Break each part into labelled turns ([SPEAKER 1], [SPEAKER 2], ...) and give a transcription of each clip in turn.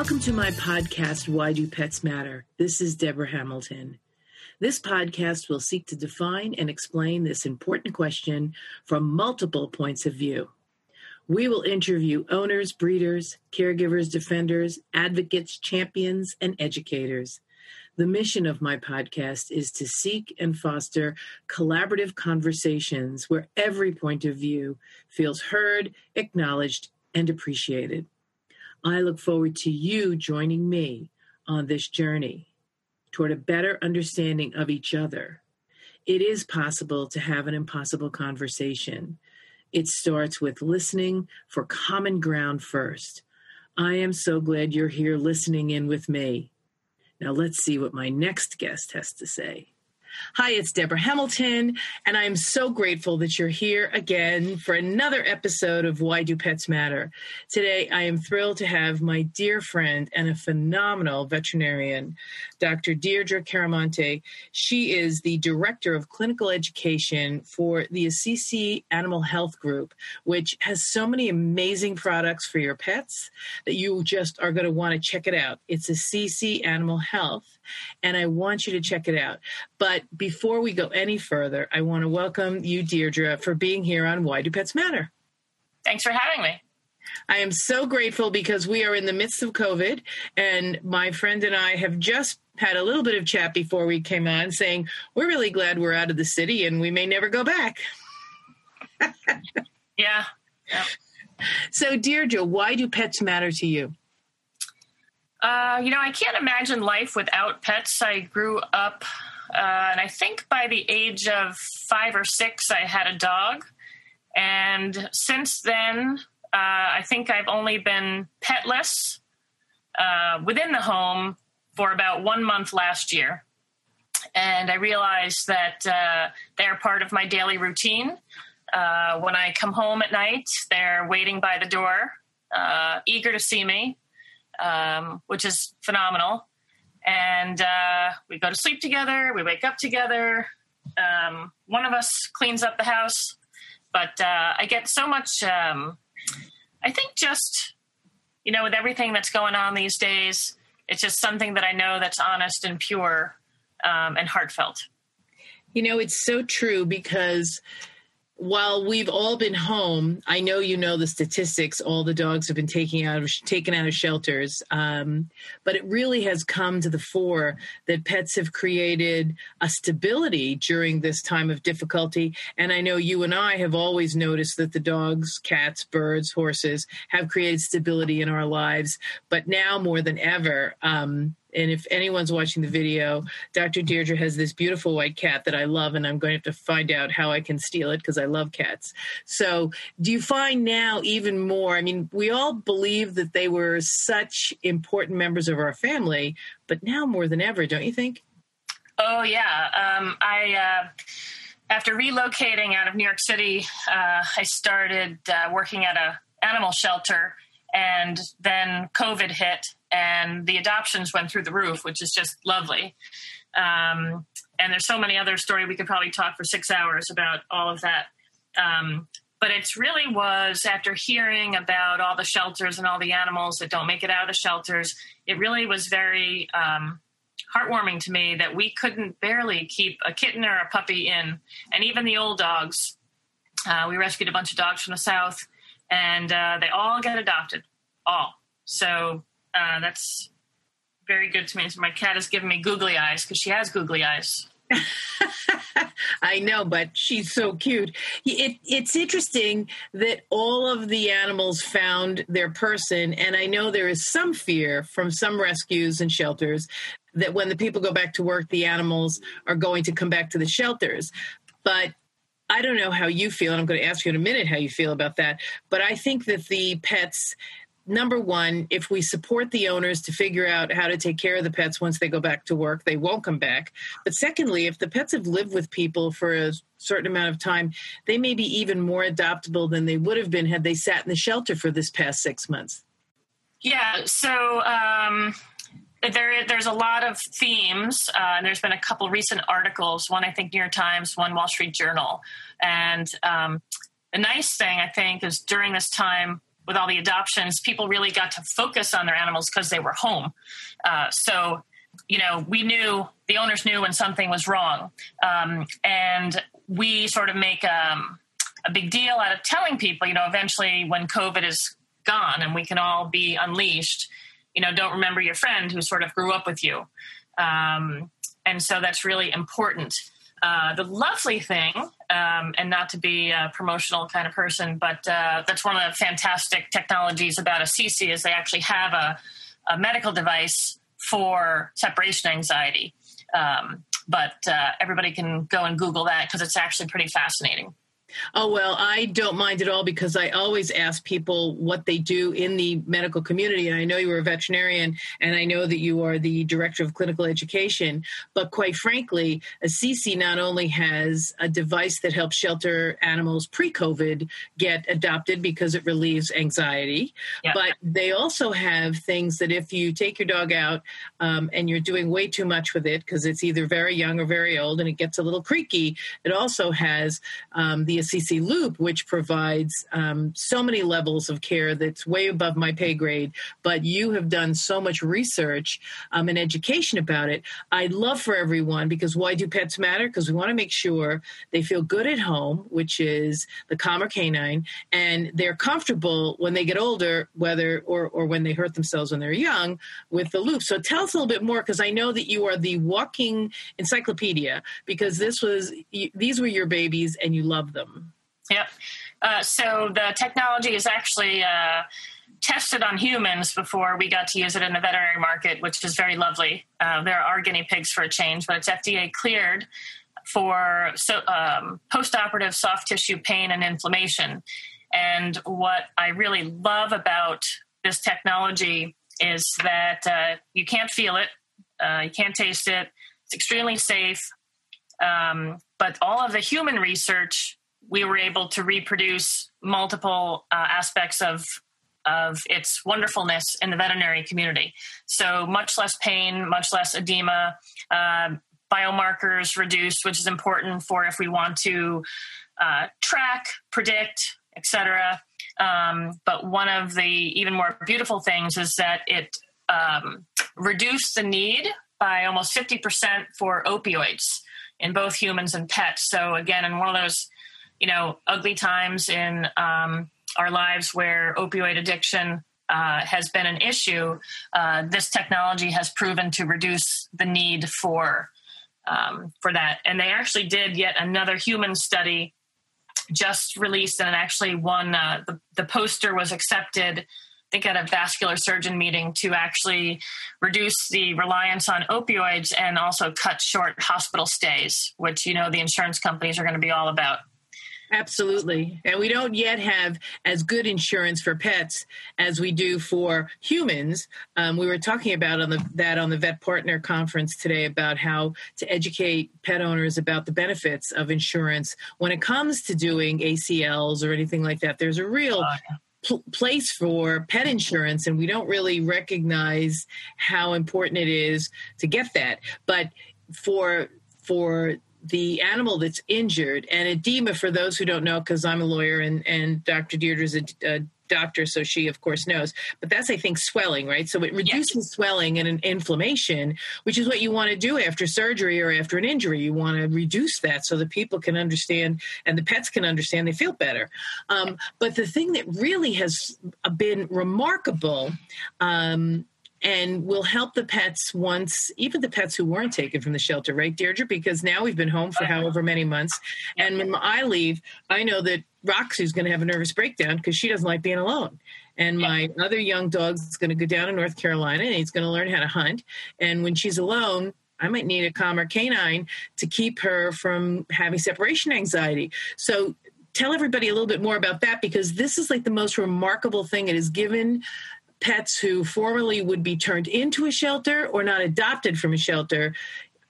[SPEAKER 1] Welcome to my podcast, Why Do Pets Matter? This is Deborah Hamilton. This podcast will seek to define and explain this important question from multiple points of view. We will interview owners, breeders, caregivers, defenders, advocates, champions, and educators. The mission of my podcast is to seek and foster collaborative conversations where every point of view feels heard, acknowledged, and appreciated. I look forward to you joining me on this journey toward a better understanding of each other. It is possible to have an impossible conversation. It starts with listening for common ground first. I am so glad you're here listening in with me. Now let's see what my next guest has to say. Hi, it's Deborah Hamilton, and I'm so grateful that you're here again for another episode of Why Do Pets Matter. Today, I am thrilled to have my dear friend and a phenomenal veterinarian, Dr. Deirdre Caramonte. She is the Director of Clinical Education for the Assisi Animal Health Group, which has so many amazing products for your pets that you just are going to want to check it out. It's Assisi Animal Health, and I want you to check it out. But before we go any further, I want to welcome you, Deirdre, for being here on Why Do Pets Matter.
[SPEAKER 2] Thanks for having me.
[SPEAKER 1] I am so grateful because we are in the midst of COVID, and my friend and I have just had a little bit of chat before we came on saying we're really glad we're out of the city and we may never go back.
[SPEAKER 2] yeah. yeah.
[SPEAKER 1] So, Deirdre, why do pets matter to you?
[SPEAKER 2] Uh, you know, I can't imagine life without pets. I grew up, uh, and I think by the age of five or six, I had a dog. And since then, uh, I think I've only been petless uh, within the home for about one month last year. And I realized that uh, they're part of my daily routine. When I come home at night, they're waiting by the door, eager to see me um, which is phenomenal. And uh, we go to sleep together, we wake up together. Um, one of us cleans up the house, but uh, I get so much. Um, I think just you know, with everything that's going on these days, it's just something that I know that's honest and pure um, and heartfelt.
[SPEAKER 1] You know, it's so true because while we've all been home, I know you know the statistics. All the dogs have been taken out of taken out of shelters, um, but it really has come to the fore that pets have created a stability during this time of difficulty. And I know you and I have always noticed that the dogs, cats, birds, horses have created stability in our lives. But now more than ever, um, and if anyone's watching the video, Dr. Deirdre has this beautiful white cat that I love, and I'm going to have to find out how I can steal it because I love cats. So, do you find now even more? I mean, we all believe that they were such important members of our family, but now more than ever, don't you think?
[SPEAKER 2] Oh, yeah. Um, I. Uh after relocating out of New York City, uh, I started uh, working at a animal shelter, and then COVID hit, and the adoptions went through the roof, which is just lovely. Um, and there's so many other stories we could probably talk for six hours about all of that. Um, but it really was after hearing about all the shelters and all the animals that don't make it out of shelters, it really was very um, heartwarming to me that we couldn't barely keep a kitten or a puppy in. And even the old dogs, uh, we rescued a bunch of dogs from the South, and uh, they all get adopted, all. So uh, that's very good to me. So my cat is giving me googly eyes because she has googly eyes.
[SPEAKER 1] I know, but she's so cute. It, it's interesting that all of the animals found their person, and I know there is some fear from some rescues and shelters that when the people go back to work, the animals are going to come back to the shelters. But I don't know how you feel, and I'm going to ask you in a minute how you feel about that. But I think that the pets number one, if we support the owners to figure out how to take care of the pets once they go back to work, they won't come back. But secondly, if the pets have lived with people for a certain amount of time, they may be even more adoptable than they would have been had they sat in the shelter for this past six months.
[SPEAKER 2] Yeah, so um, there, there's a lot of themes, uh, and there's been a couple recent articles. One, I think, New York Times, one, Wall Street Journal, and um, the nice thing I think is during this time with all the adoptions, people really got to focus on their animals because they were home. Uh, so, you know, we knew the owners knew when something was wrong, um, and we sort of make um, a big deal out of telling people, you know, eventually when COVID is gone and we can all be unleashed, you know, don't remember your friend who sort of grew up with you. Um, and so that's really important. Uh, the lovely thing, um, and not to be a promotional kind of person, but uh, that's one of the fantastic technologies about Assisi is they actually have a, a medical device for separation anxiety. Um, but uh, everybody can go and Google that because it's actually pretty fascinating.
[SPEAKER 1] Oh, well, I don't mind at all because I always ask people what they do in the medical community. And I know you are a veterinarian and I know that you are the director of clinical education. But quite frankly, Assisi not only has a device that helps shelter animals pre COVID get adopted because it relieves anxiety, yeah. but they also have things that if you take your dog out um, and you're doing way too much with it because it's either very young or very old and it gets a little creaky, it also has um, the Assisi Loop, which provides um, so many levels of care that's way above my pay grade. But you have done so much research um, and education about it. I'd love for everyone because why do pets matter? Because we want to make sure they feel good at home, which is the calmer canine, and they're comfortable when they get older, whether or, or when they hurt themselves when they're young, with the loop. So tell us a little bit more because I know that you are the walking encyclopedia because this was these were your babies and you love them.
[SPEAKER 2] Yep. Uh, so the technology is actually uh, tested on humans before we got to use it in the veterinary market, which is very lovely. Uh, there are guinea pigs for a change, but it's FDA cleared for so, um, post-operative soft tissue pain and inflammation. And what I really love about this technology is that uh, you can't feel it, uh, you can't taste it. It's extremely safe. Um, but all of the human research we were able to reproduce multiple uh, aspects of of its wonderfulness in the veterinary community. So much less pain, much less edema, uh, biomarkers reduced, which is important for if we want to uh, track, predict, etc. Um, but one of the even more beautiful things is that it um, reduced the need by almost 50% for opioids in both humans and pets. So again, in one of those you know ugly times in um, our lives where opioid addiction uh, has been an issue, uh, this technology has proven to reduce the need for um, for that. And they actually did yet another human study just released, and actually one uh, the, the poster was accepted. I think at a vascular surgeon meeting to actually reduce the reliance on opioids and also cut short hospital stays, which you know the insurance companies are going to be all about.
[SPEAKER 1] Absolutely. And we don't yet have as good insurance for pets as we do for humans. Um, we were talking about on the, that on the Vet Partner Conference today about how to educate pet owners about the benefits of insurance when it comes to doing ACLs or anything like that. There's a real pl- place for pet insurance, and we don't really recognize how important it is to get that. But for for the animal that's injured and edema for those who don't know because i'm a lawyer and, and dr deirdre's a, a doctor so she of course knows. But that's i think swelling right? So it reduces yes. swelling and an inflammation which is what you want to do after surgery or after an injury. You want to reduce that so that people can understand and the pets can understand they feel better. Um, but the thing that really has been remarkable um, and will help the pets once, even the pets who weren't taken from the shelter, right, Deirdre? Because now we've been home for uh-huh. however many months. And when I leave, I know that Roxy's going to have a nervous breakdown because she doesn't like being alone. And my other young dog's going to go down to North Carolina and he's going to learn how to hunt. And when she's alone, I might need a calmer canine to keep her from having separation anxiety. So tell everybody a little bit more about that because this is like the most remarkable thing. It has given pets who formerly would be turned into a shelter or not adopted from a shelter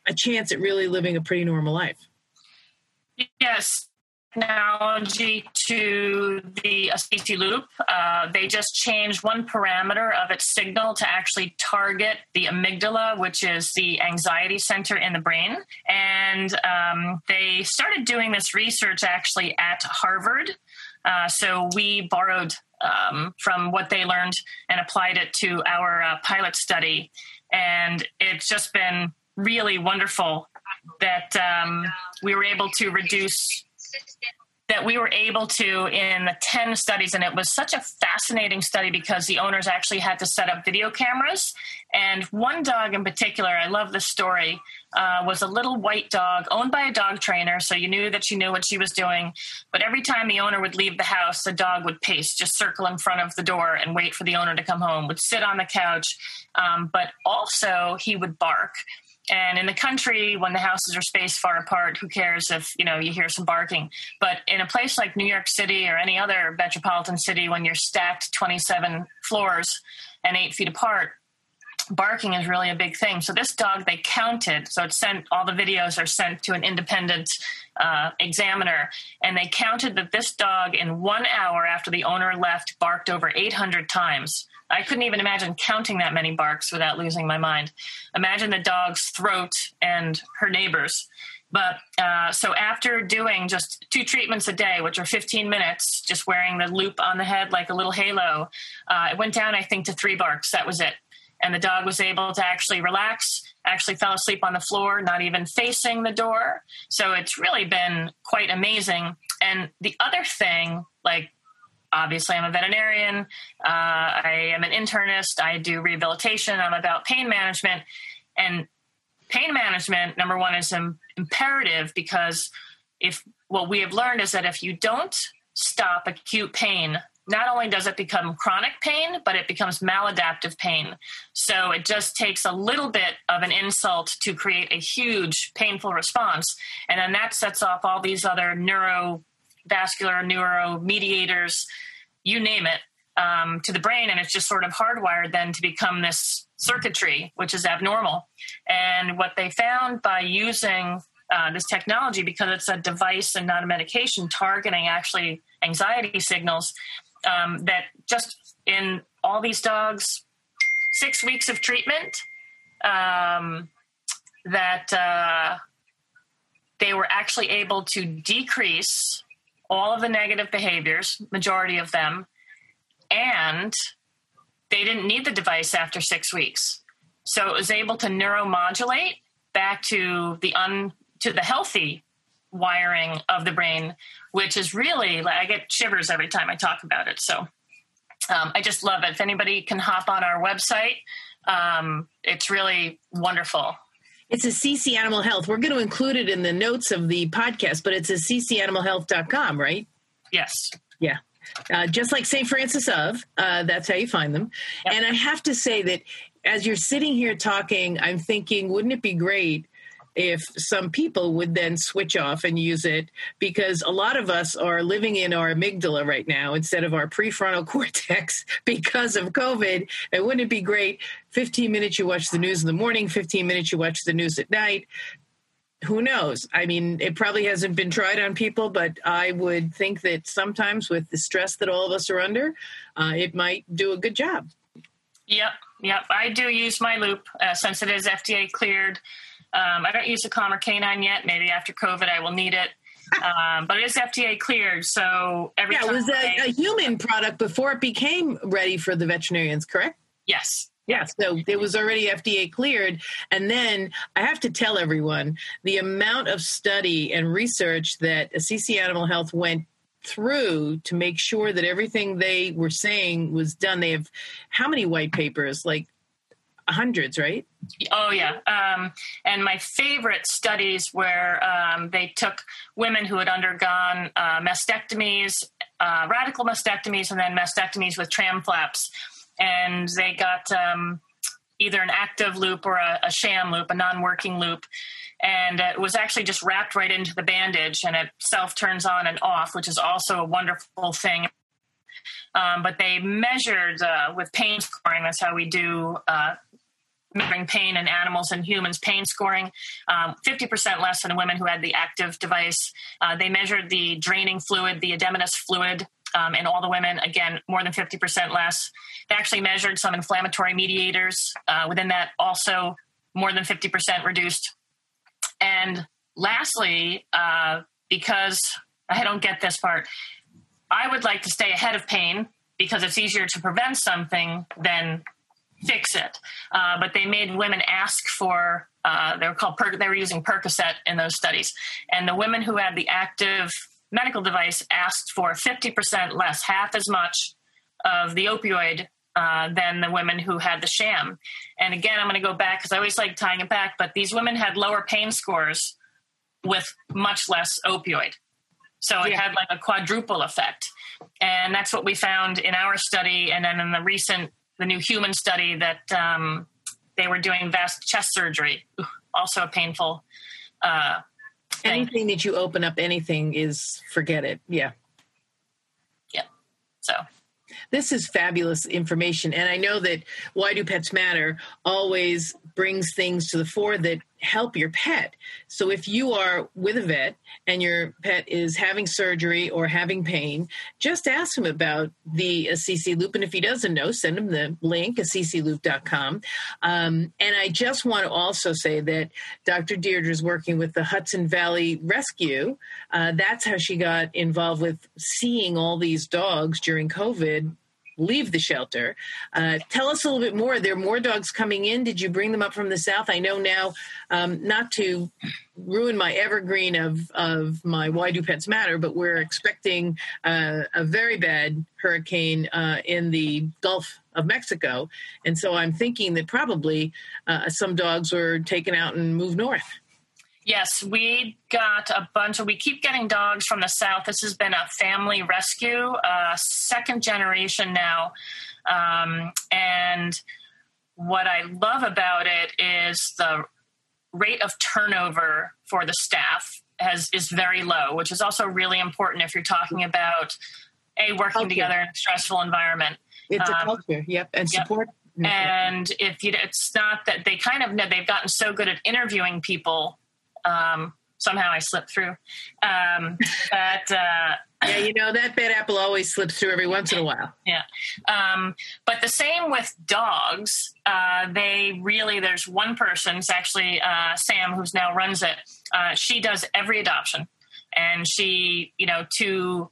[SPEAKER 1] a chance at really living a pretty normal life.
[SPEAKER 2] Yes, analogy to the Assisi loop. Uh, they just changed one parameter of its signal to actually target the amygdala, which is the anxiety center in the brain. And um, they started doing this research actually at Harvard. Uh, so we borrowed um, from what they learned and applied it to our uh, pilot study. And it's just been really wonderful that um, we were able to reduce that we were able to in the 10 studies and it was such a fascinating study because the owners actually had to set up video cameras and one dog in particular i love the story uh, was a little white dog owned by a dog trainer so you knew that she knew what she was doing but every time the owner would leave the house the dog would pace just circle in front of the door and wait for the owner to come home would sit on the couch um, but also he would bark and in the country, when the houses are spaced far apart, who cares if you know you hear some barking? But in a place like New York City or any other metropolitan city, when you're stacked 27 floors and eight feet apart, barking is really a big thing. So this dog, they counted. So it's sent. All the videos are sent to an independent uh, examiner, and they counted that this dog, in one hour after the owner left, barked over 800 times. I couldn't even imagine counting that many barks without losing my mind. Imagine the dog's throat and her neighbors. But uh, so after doing just two treatments a day, which are 15 minutes, just wearing the loop on the head like a little halo, uh, it went down, I think, to three barks. That was it. And the dog was able to actually relax, actually fell asleep on the floor, not even facing the door. So it's really been quite amazing. And the other thing, like obviously i'm a veterinarian uh, i am an internist i do rehabilitation i'm about pain management and pain management number one is Im- imperative because if what we have learned is that if you don't stop acute pain not only does it become chronic pain but it becomes maladaptive pain. So it just takes a little bit of an insult to create a huge painful response. And then that sets off all these other neurovascular, neuro neuromediators, you name it, um, to the brain, and it's just sort of hardwired then to become this circuitry, which is abnormal. And what they found by using uh, this technology, because it's a device and not a medication, targeting actually anxiety signals, um, that just in all these dogs, six weeks of treatment, um, that uh, they were actually able to decrease all of the negative behaviors, majority of them, and they didn't need the device after six weeks. So it was able to neuromodulate back to the un to the healthy wiring of the brain, which is really like I get shivers every time I talk about it. So um, I just love it. If anybody can hop on our website, um, it's really wonderful.
[SPEAKER 1] It's Assisi Animal Health. We're going to include it in the notes of the podcast, but it's assisianimalhealth.com, right?
[SPEAKER 2] Yes.
[SPEAKER 1] Yeah. Uh, just like St. Francis of, uh, that's how you find them. Yep. And I have to say that as you're sitting here talking, I'm thinking, wouldn't it be great if some people would then switch off and use it because a lot of us are living in our amygdala right now instead of our prefrontal cortex because of COVID. And wouldn't it be great? 15 minutes you watch the news in the morning, 15 minutes you watch the news at night. Who knows? I mean, it probably hasn't been tried on people, but I would think that sometimes with the stress that all of us are under, uh, it might do a good job.
[SPEAKER 2] Yep, yep. I do use my loop uh, since it is FDA cleared. Um, I don't use the Calmer Canine yet. Maybe after COVID, I will need it. Um, but it is FDA cleared, so every
[SPEAKER 1] yeah, it was a, a, human product before it became ready for the veterinarians. Correct?
[SPEAKER 2] Yes.
[SPEAKER 1] Yeah, so it was already FDA cleared. And then I have to tell everyone the amount of study and research that Assisi Animal Health went through to make sure that everything they were saying was done. They have how many white papers? Like hundreds, right?
[SPEAKER 2] Oh yeah, um, and my favorite studies where um, they took women who had undergone uh, mastectomies, uh, radical mastectomies, and then mastectomies with tram flaps, and they got um, either an active loop or a, a sham loop, a non-working loop, and it was actually just wrapped right into the bandage, and it self turns on and off, which is also a wonderful thing. Um, but they measured uh, with pain scoring. That's how we do uh, measuring pain in animals and humans, pain scoring, um, 50% less than women who had the active device. Uh, they measured the draining fluid, the edematous fluid. Um, in all the women, again, more than 50% less. They actually measured some inflammatory mediators. Uh, within that, also more than 50% reduced. And lastly, uh, because I don't get this part, I would like to stay ahead of pain because it's easier to prevent something than fix it. Uh, but they made women ask for uh, they were called per- they were using Percocet in those studies, and the women who had the active medical device asked for 50% less, half as much of the opioid uh, than the women who had the sham. And again, I'm going to go back because I always like tying it back, but these women had lower pain scores with much less opioid. So it yeah. had like a quadruple effect. And that's what we found in our study. And then in the recent, the new human study that um, they were doing vast chest surgery, also a painful. Uh,
[SPEAKER 1] anything that you open up, anything is forget it. Yeah.
[SPEAKER 2] Yeah. So
[SPEAKER 1] this is fabulous information. And I know that Why Do Pets Matter always brings things to the fore that help your pet. So if you are with a vet and your pet is having surgery or having pain, just ask him about the Assisi Loop. And if he doesn't know, send him the link, assisiloop.com. Um, and I just want to also say that Dr. Deirdre is working with the Hudson Valley Rescue. Uh, that's how she got involved with seeing all these dogs during COVID leave the shelter. Uh, tell us a little bit more. There are more dogs coming in. Did you bring them up from the south? I know now, um, not to ruin my evergreen of, of my Why Do Pets Matter, but we're expecting uh, a very bad hurricane uh, in the Gulf of Mexico. And so I'm thinking that probably uh, some dogs were taken out and moved north.
[SPEAKER 2] Yes, we got a bunch of, we keep getting dogs from the South. This has been a family rescue, uh, second generation now. Um, and what I love about it is the rate of turnover for the staff has is very low, which is also really important if you're talking about a working culture. together in a stressful environment.
[SPEAKER 1] It's um, a culture, yep, and yep. support.
[SPEAKER 2] And if you, it's not that they kind of know they've gotten so good at interviewing people um, somehow I slipped through. Um, but uh,
[SPEAKER 1] yeah, you know that bad apple always slips through every once in a while.
[SPEAKER 2] Yeah, um, but the same with dogs. Uh, they really there's one person. It's actually uh, Sam who's now runs it. Uh, she does every adoption, and she you know to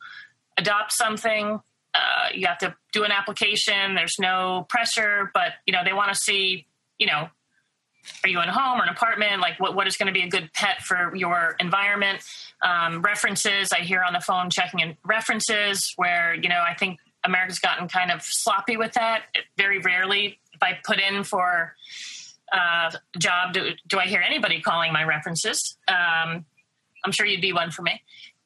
[SPEAKER 2] adopt something. Uh, you have to do an application. There's no pressure, but you know they want to see you know are you in a home or an apartment? Like what, what is going to be a good pet for your environment? Um, references, I hear on the phone checking in references where, you know, I think America's gotten kind of sloppy with that. Very rarely, if I put in for uh, a job, do, do I hear anybody calling my references? Um, I'm sure you'd be one for me.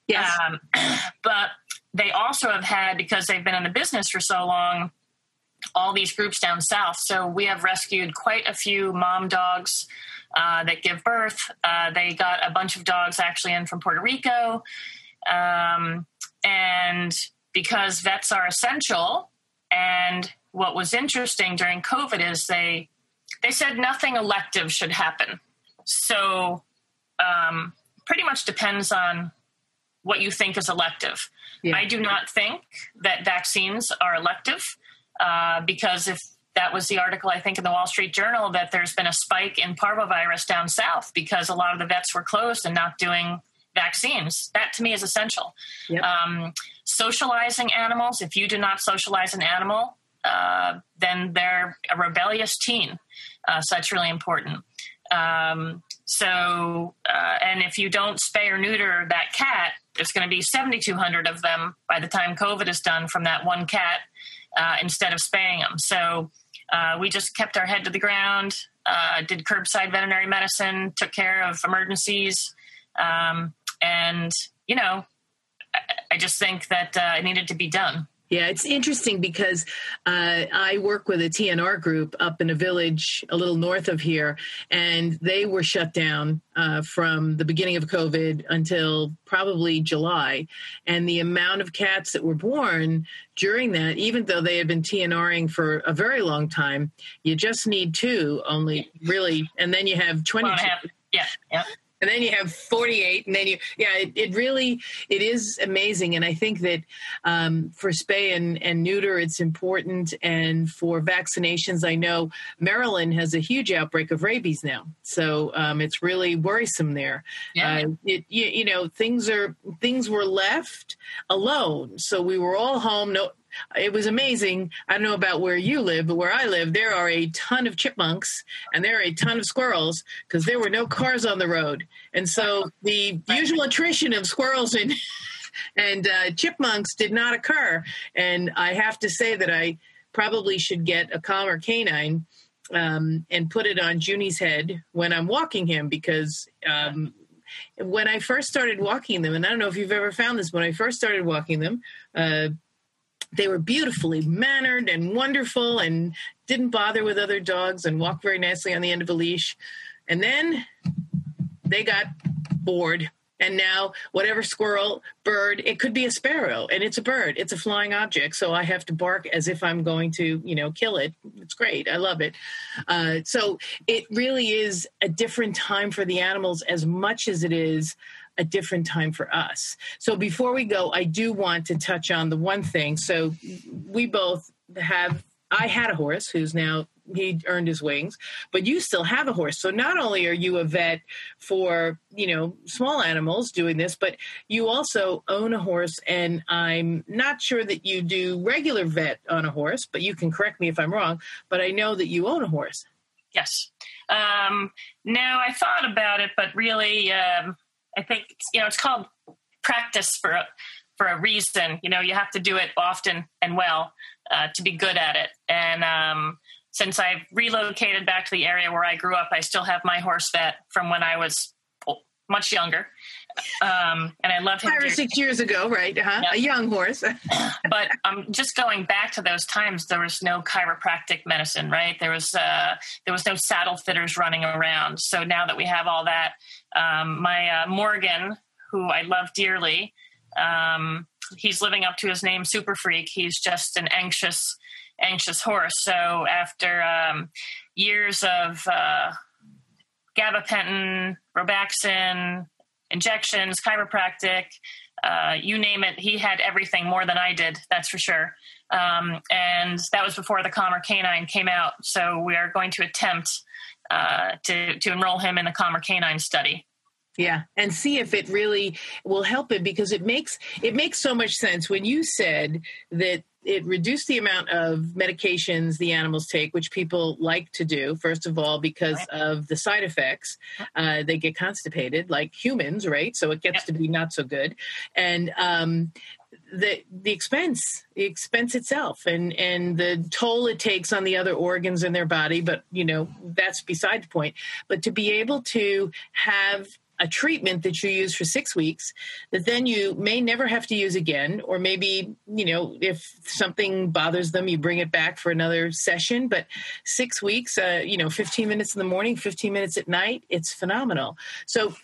[SPEAKER 1] Yes.
[SPEAKER 2] Um, but they also have had, because they've been in the business for so long, all these groups down south. So we have rescued quite a few mom dogs uh, that give birth. Uh, they got a bunch of dogs actually in from Puerto Rico. Um, and because vets are essential, and what was interesting during COVID is they they said nothing elective should happen. So um, pretty much depends on what you think is elective. Yeah. I do not think that vaccines are elective. Uh, because if that was the article I think in the Wall Street Journal that there's been a spike in parvovirus down south because a lot of the vets were closed and not doing vaccines. That to me is essential. Yep. Um, socializing animals. If you do not socialize an animal, uh, then they're a rebellious teen. Uh, so that's really important. Um, so, uh, and if you don't spay or neuter that cat, there's going to be 7,200 of them by the time COVID is done from that one cat uh, instead of spaying them. So uh, we just kept our head to the ground, uh, did curbside veterinary medicine, took care of emergencies, um, and you know, I, I just think that uh, it needed to be done.
[SPEAKER 1] Yeah, it's interesting because uh, I work with a TNR group up in a village a little north of here, and they were shut down uh, from the beginning of COVID until probably July. And the amount of cats that were born during that, even though they had been TNRing for a very long time, you just need two only, really, and then you have 20.
[SPEAKER 2] Well, yeah, yeah
[SPEAKER 1] and then you have 48 and then you yeah it, it really it is amazing. And i think that um, for spay and, and neuter it's important. And for vaccinations i know maryland has a huge outbreak of rabies now. So um, it's really worrisome there. Yeah. Uh, it, you, you know things are things were left alone. So we were all home. No it was amazing. I don't know about where you live, but where I live, there are a ton of chipmunks and there are a ton of squirrels because there were no cars on the road. And so the usual attrition of squirrels and and uh, chipmunks did not occur. And I have to say that I probably should get a calmer canine um, and put it on Junie's head when I'm walking him because um, when I first started walking them, and I don't know if you've ever found this, when I first started walking them, uh, they were beautifully mannered and wonderful and didn't bother with other dogs and walked very nicely on the end of a leash. And then they got bored. And now, whatever squirrel, bird, it could be a sparrow, and it's a bird. It's a flying object. So I have to bark as if I'm going to, you know, kill it. It's great. I love it. Uh, so it really is a different time for the animals as much as it is a different time for us. So before we go, I do want to touch on the one thing. So we both have, I had a horse who's now he earned his wings but you still have a horse so not only are you a vet for you know small animals doing this but you also own a horse and i'm not sure that you do regular vet on a horse but you can correct me if i'm wrong but i know that you own a horse
[SPEAKER 2] yes um, no i thought about it but really um, I think you know it's called practice for a, for a reason. You know, you have to do it often and well uh, to be good at it. And um, since I've relocated back to the area where I grew up, I still have my horse vet from when I was much younger. Um, and I love him.
[SPEAKER 1] Five or six years ago, right? Huh? Yeah. A young horse.
[SPEAKER 2] but um, just going back to those times, there was no chiropractic medicine, right? There was uh, there was no saddle fitters running around. So now that we have all that, um, my uh, Morgan, who I love dearly, um, he's living up to his name, Super Freak. He's just an anxious, anxious horse. So after um, years of uh, gabapentin, Robaxin, injections, chiropractic, uh, you name it. He had everything more than I did, that's for sure. Um, and that was before the Calmer Canine came out. So we are going to attempt uh, to, to enroll him in the Calmer Canine study.
[SPEAKER 1] Yeah, and see if it really will help him because it makes it makes so much sense when you said that it reduced the amount of medications the animals take, which people like to do, first of all, because right. of the side effects. Uh, they get constipated like humans, right? So it gets yep. to be not so good. And um, the the expense, the expense itself, and and the toll it takes on the other organs in their body. But you know that's beside the point. But to be able to have a treatment that you use for six weeks that then you may never have to use again or maybe you know if something bothers them you bring it back for another session but six weeks uh, you know 15 minutes in the morning 15 minutes at night it's phenomenal so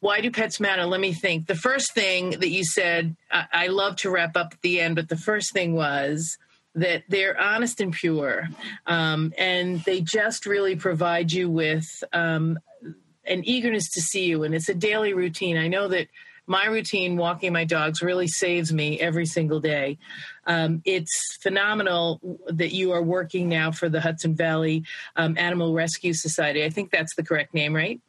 [SPEAKER 1] why do pets matter? Let me think. The first thing that you said I, I love to wrap up at the end but the first thing was that they're honest and pure um, and they just really provide you with um, an eagerness to see you and it's a daily routine. I know that my routine walking my dogs really saves me every single day. Um, it's phenomenal that you are working now for the hudson valley um, animal rescue society. I think that's the correct name right?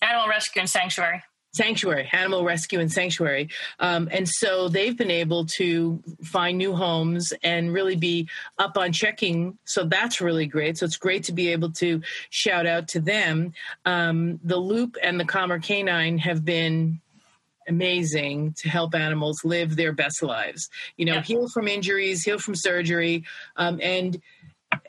[SPEAKER 2] Animal rescue and sanctuary
[SPEAKER 1] sanctuary, animal rescue and sanctuary. Um, and so they've been able to find new homes and really be up on checking. So that's really great. So it's great to be able to shout out to them. Um, the Loop and the Calmer Canine have been amazing to help animals live their best lives. You know, yeah. heal from injuries, heal from surgery, um, and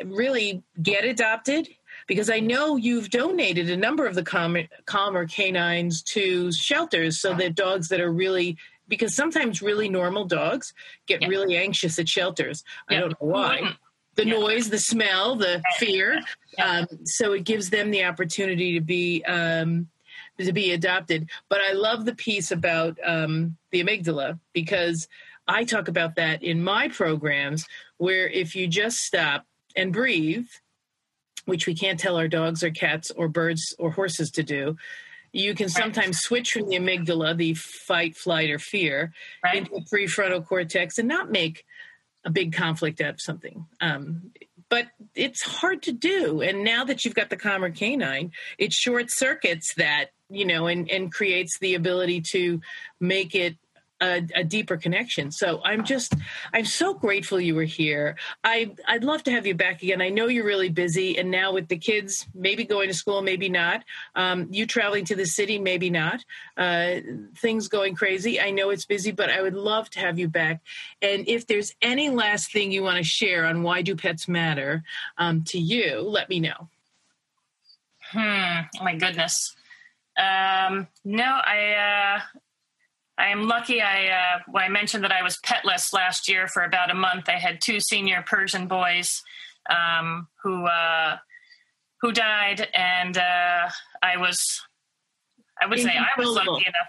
[SPEAKER 1] really get adopted because I know you've donated a number of the calmer, calmer canines to shelters so that dogs that are really because sometimes really normal dogs get yeah. really anxious at shelters. Yeah. I don't know why. The yeah. noise, the smell, the fear. Um, so it gives them the opportunity to be um, to be adopted. But I love the piece about um, the amygdala because I talk about that in my programs, where if you just stop and breathe which we can't tell our dogs or cats or birds or horses to do, you can sometimes switch from the amygdala, the fight, flight, or fear,
[SPEAKER 2] Right.
[SPEAKER 1] into the prefrontal cortex and not make a big conflict out of something. Um, but it's hard to do. And now that you've got the calmer canine, it short circuits that, you know, and, and creates the ability to make it a, a deeper connection. So I'm just, I'm so grateful you were here. I, I'd love to have you back again. I know you're really busy, and now with the kids, maybe going to school, maybe not. Um, you traveling to the city, maybe not. Uh, things going crazy. I know it's busy, but I would love to have you back. And if there's any last thing you want to share on why do pets matter um, to you, let me know.
[SPEAKER 2] Hmm. Oh my goodness. Um, no, I. Uh, I am lucky. I uh, when I mentioned that I was petless last year for about a month. I had two senior Persian boys um, who uh, who died, and uh, I was. I would say I was lucky enough.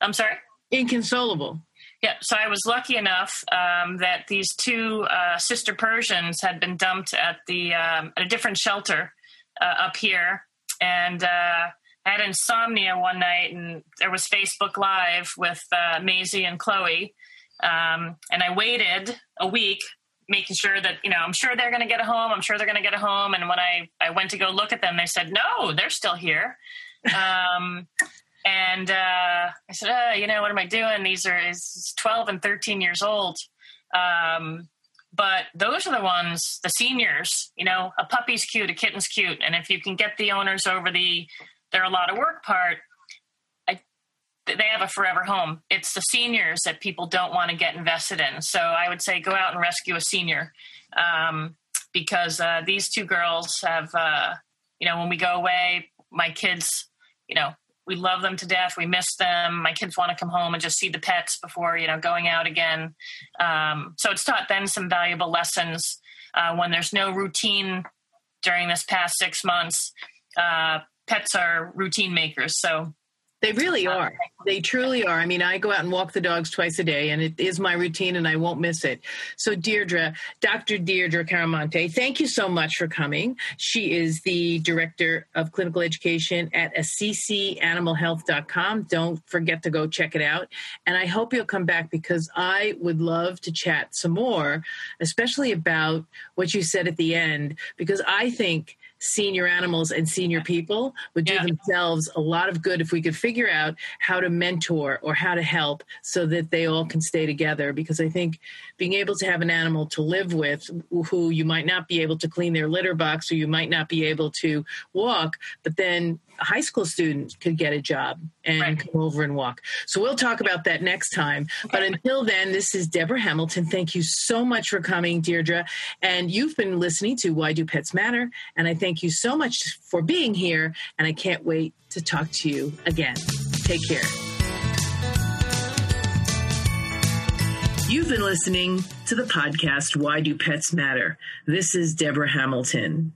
[SPEAKER 2] I'm sorry.
[SPEAKER 1] Inconsolable.
[SPEAKER 2] Yeah, so I was lucky enough um, that these two uh, sister Persians had been dumped at the um, at a different shelter uh, up here, and uh, I had insomnia one night, and there was Facebook Live with uh, Maisie and Chloe, um, and I waited a week, making sure that you know I'm sure they're going to get a home. I'm sure they're going to get a home, and when I I went to go look at them, they said no, they're still here. Um, and uh, I said, uh, you know, what am I doing? These are is 12 and 13 years old. Um, but those are the ones, the seniors, you know, a puppy's cute, a kitten's cute. And if you can get the owners over the, they're a lot of work part, I, they have a forever home. It's the seniors that people don't want to get invested in. So I would say go out and rescue a senior. Um, because uh, these two girls have, uh, you know, when we go away, my kids, you know, we love them to death. We miss them. My kids want to come home and just see the pets before you know going out again. Um, so it's taught them some valuable lessons uh, when there's no routine during this past six months. Uh, pets are routine makers. So
[SPEAKER 1] They really are. They truly are. I mean, I go out and walk the dogs twice a day, and it is my routine, and I won't miss it. So, Deirdre, Dr. Deirdre Caramonte, thank you so much for coming. She is the director of clinical education at assisianimalhealth.com. Don't forget to go check it out. And I hope you'll come back because I would love to chat some more, especially about what you said at the end, because I think senior animals and senior people would do
[SPEAKER 2] Yeah.
[SPEAKER 1] themselves a lot of good if we could figure out how to mentor or how to help so that they all can stay together because i think being able to have an animal to live with who you might not be able to clean their litter box or you might not be able to walk but then a high school student could get a job and
[SPEAKER 2] Right.
[SPEAKER 1] come over and walk. So we'll talk about that next time. But until then this is deborah hamilton. Thank you so much for coming deirdre. And you've been listening to why do pets matter? And i thank you so much for being here and i can't wait to talk to you again. Take care You've been listening to the podcast Why Do Pets Matter? This is Deborah Hamilton.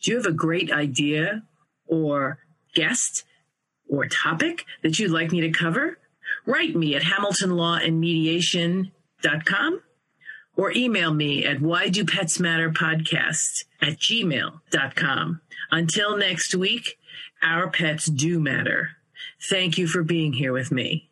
[SPEAKER 1] Do you have a great idea or guest or topic that you'd like me to cover? Write me at hamiltonlawandmediation.com or email me at why do pets matter podcast at gmail.com. Until next week, our pets do matter. Thank you for being here with me.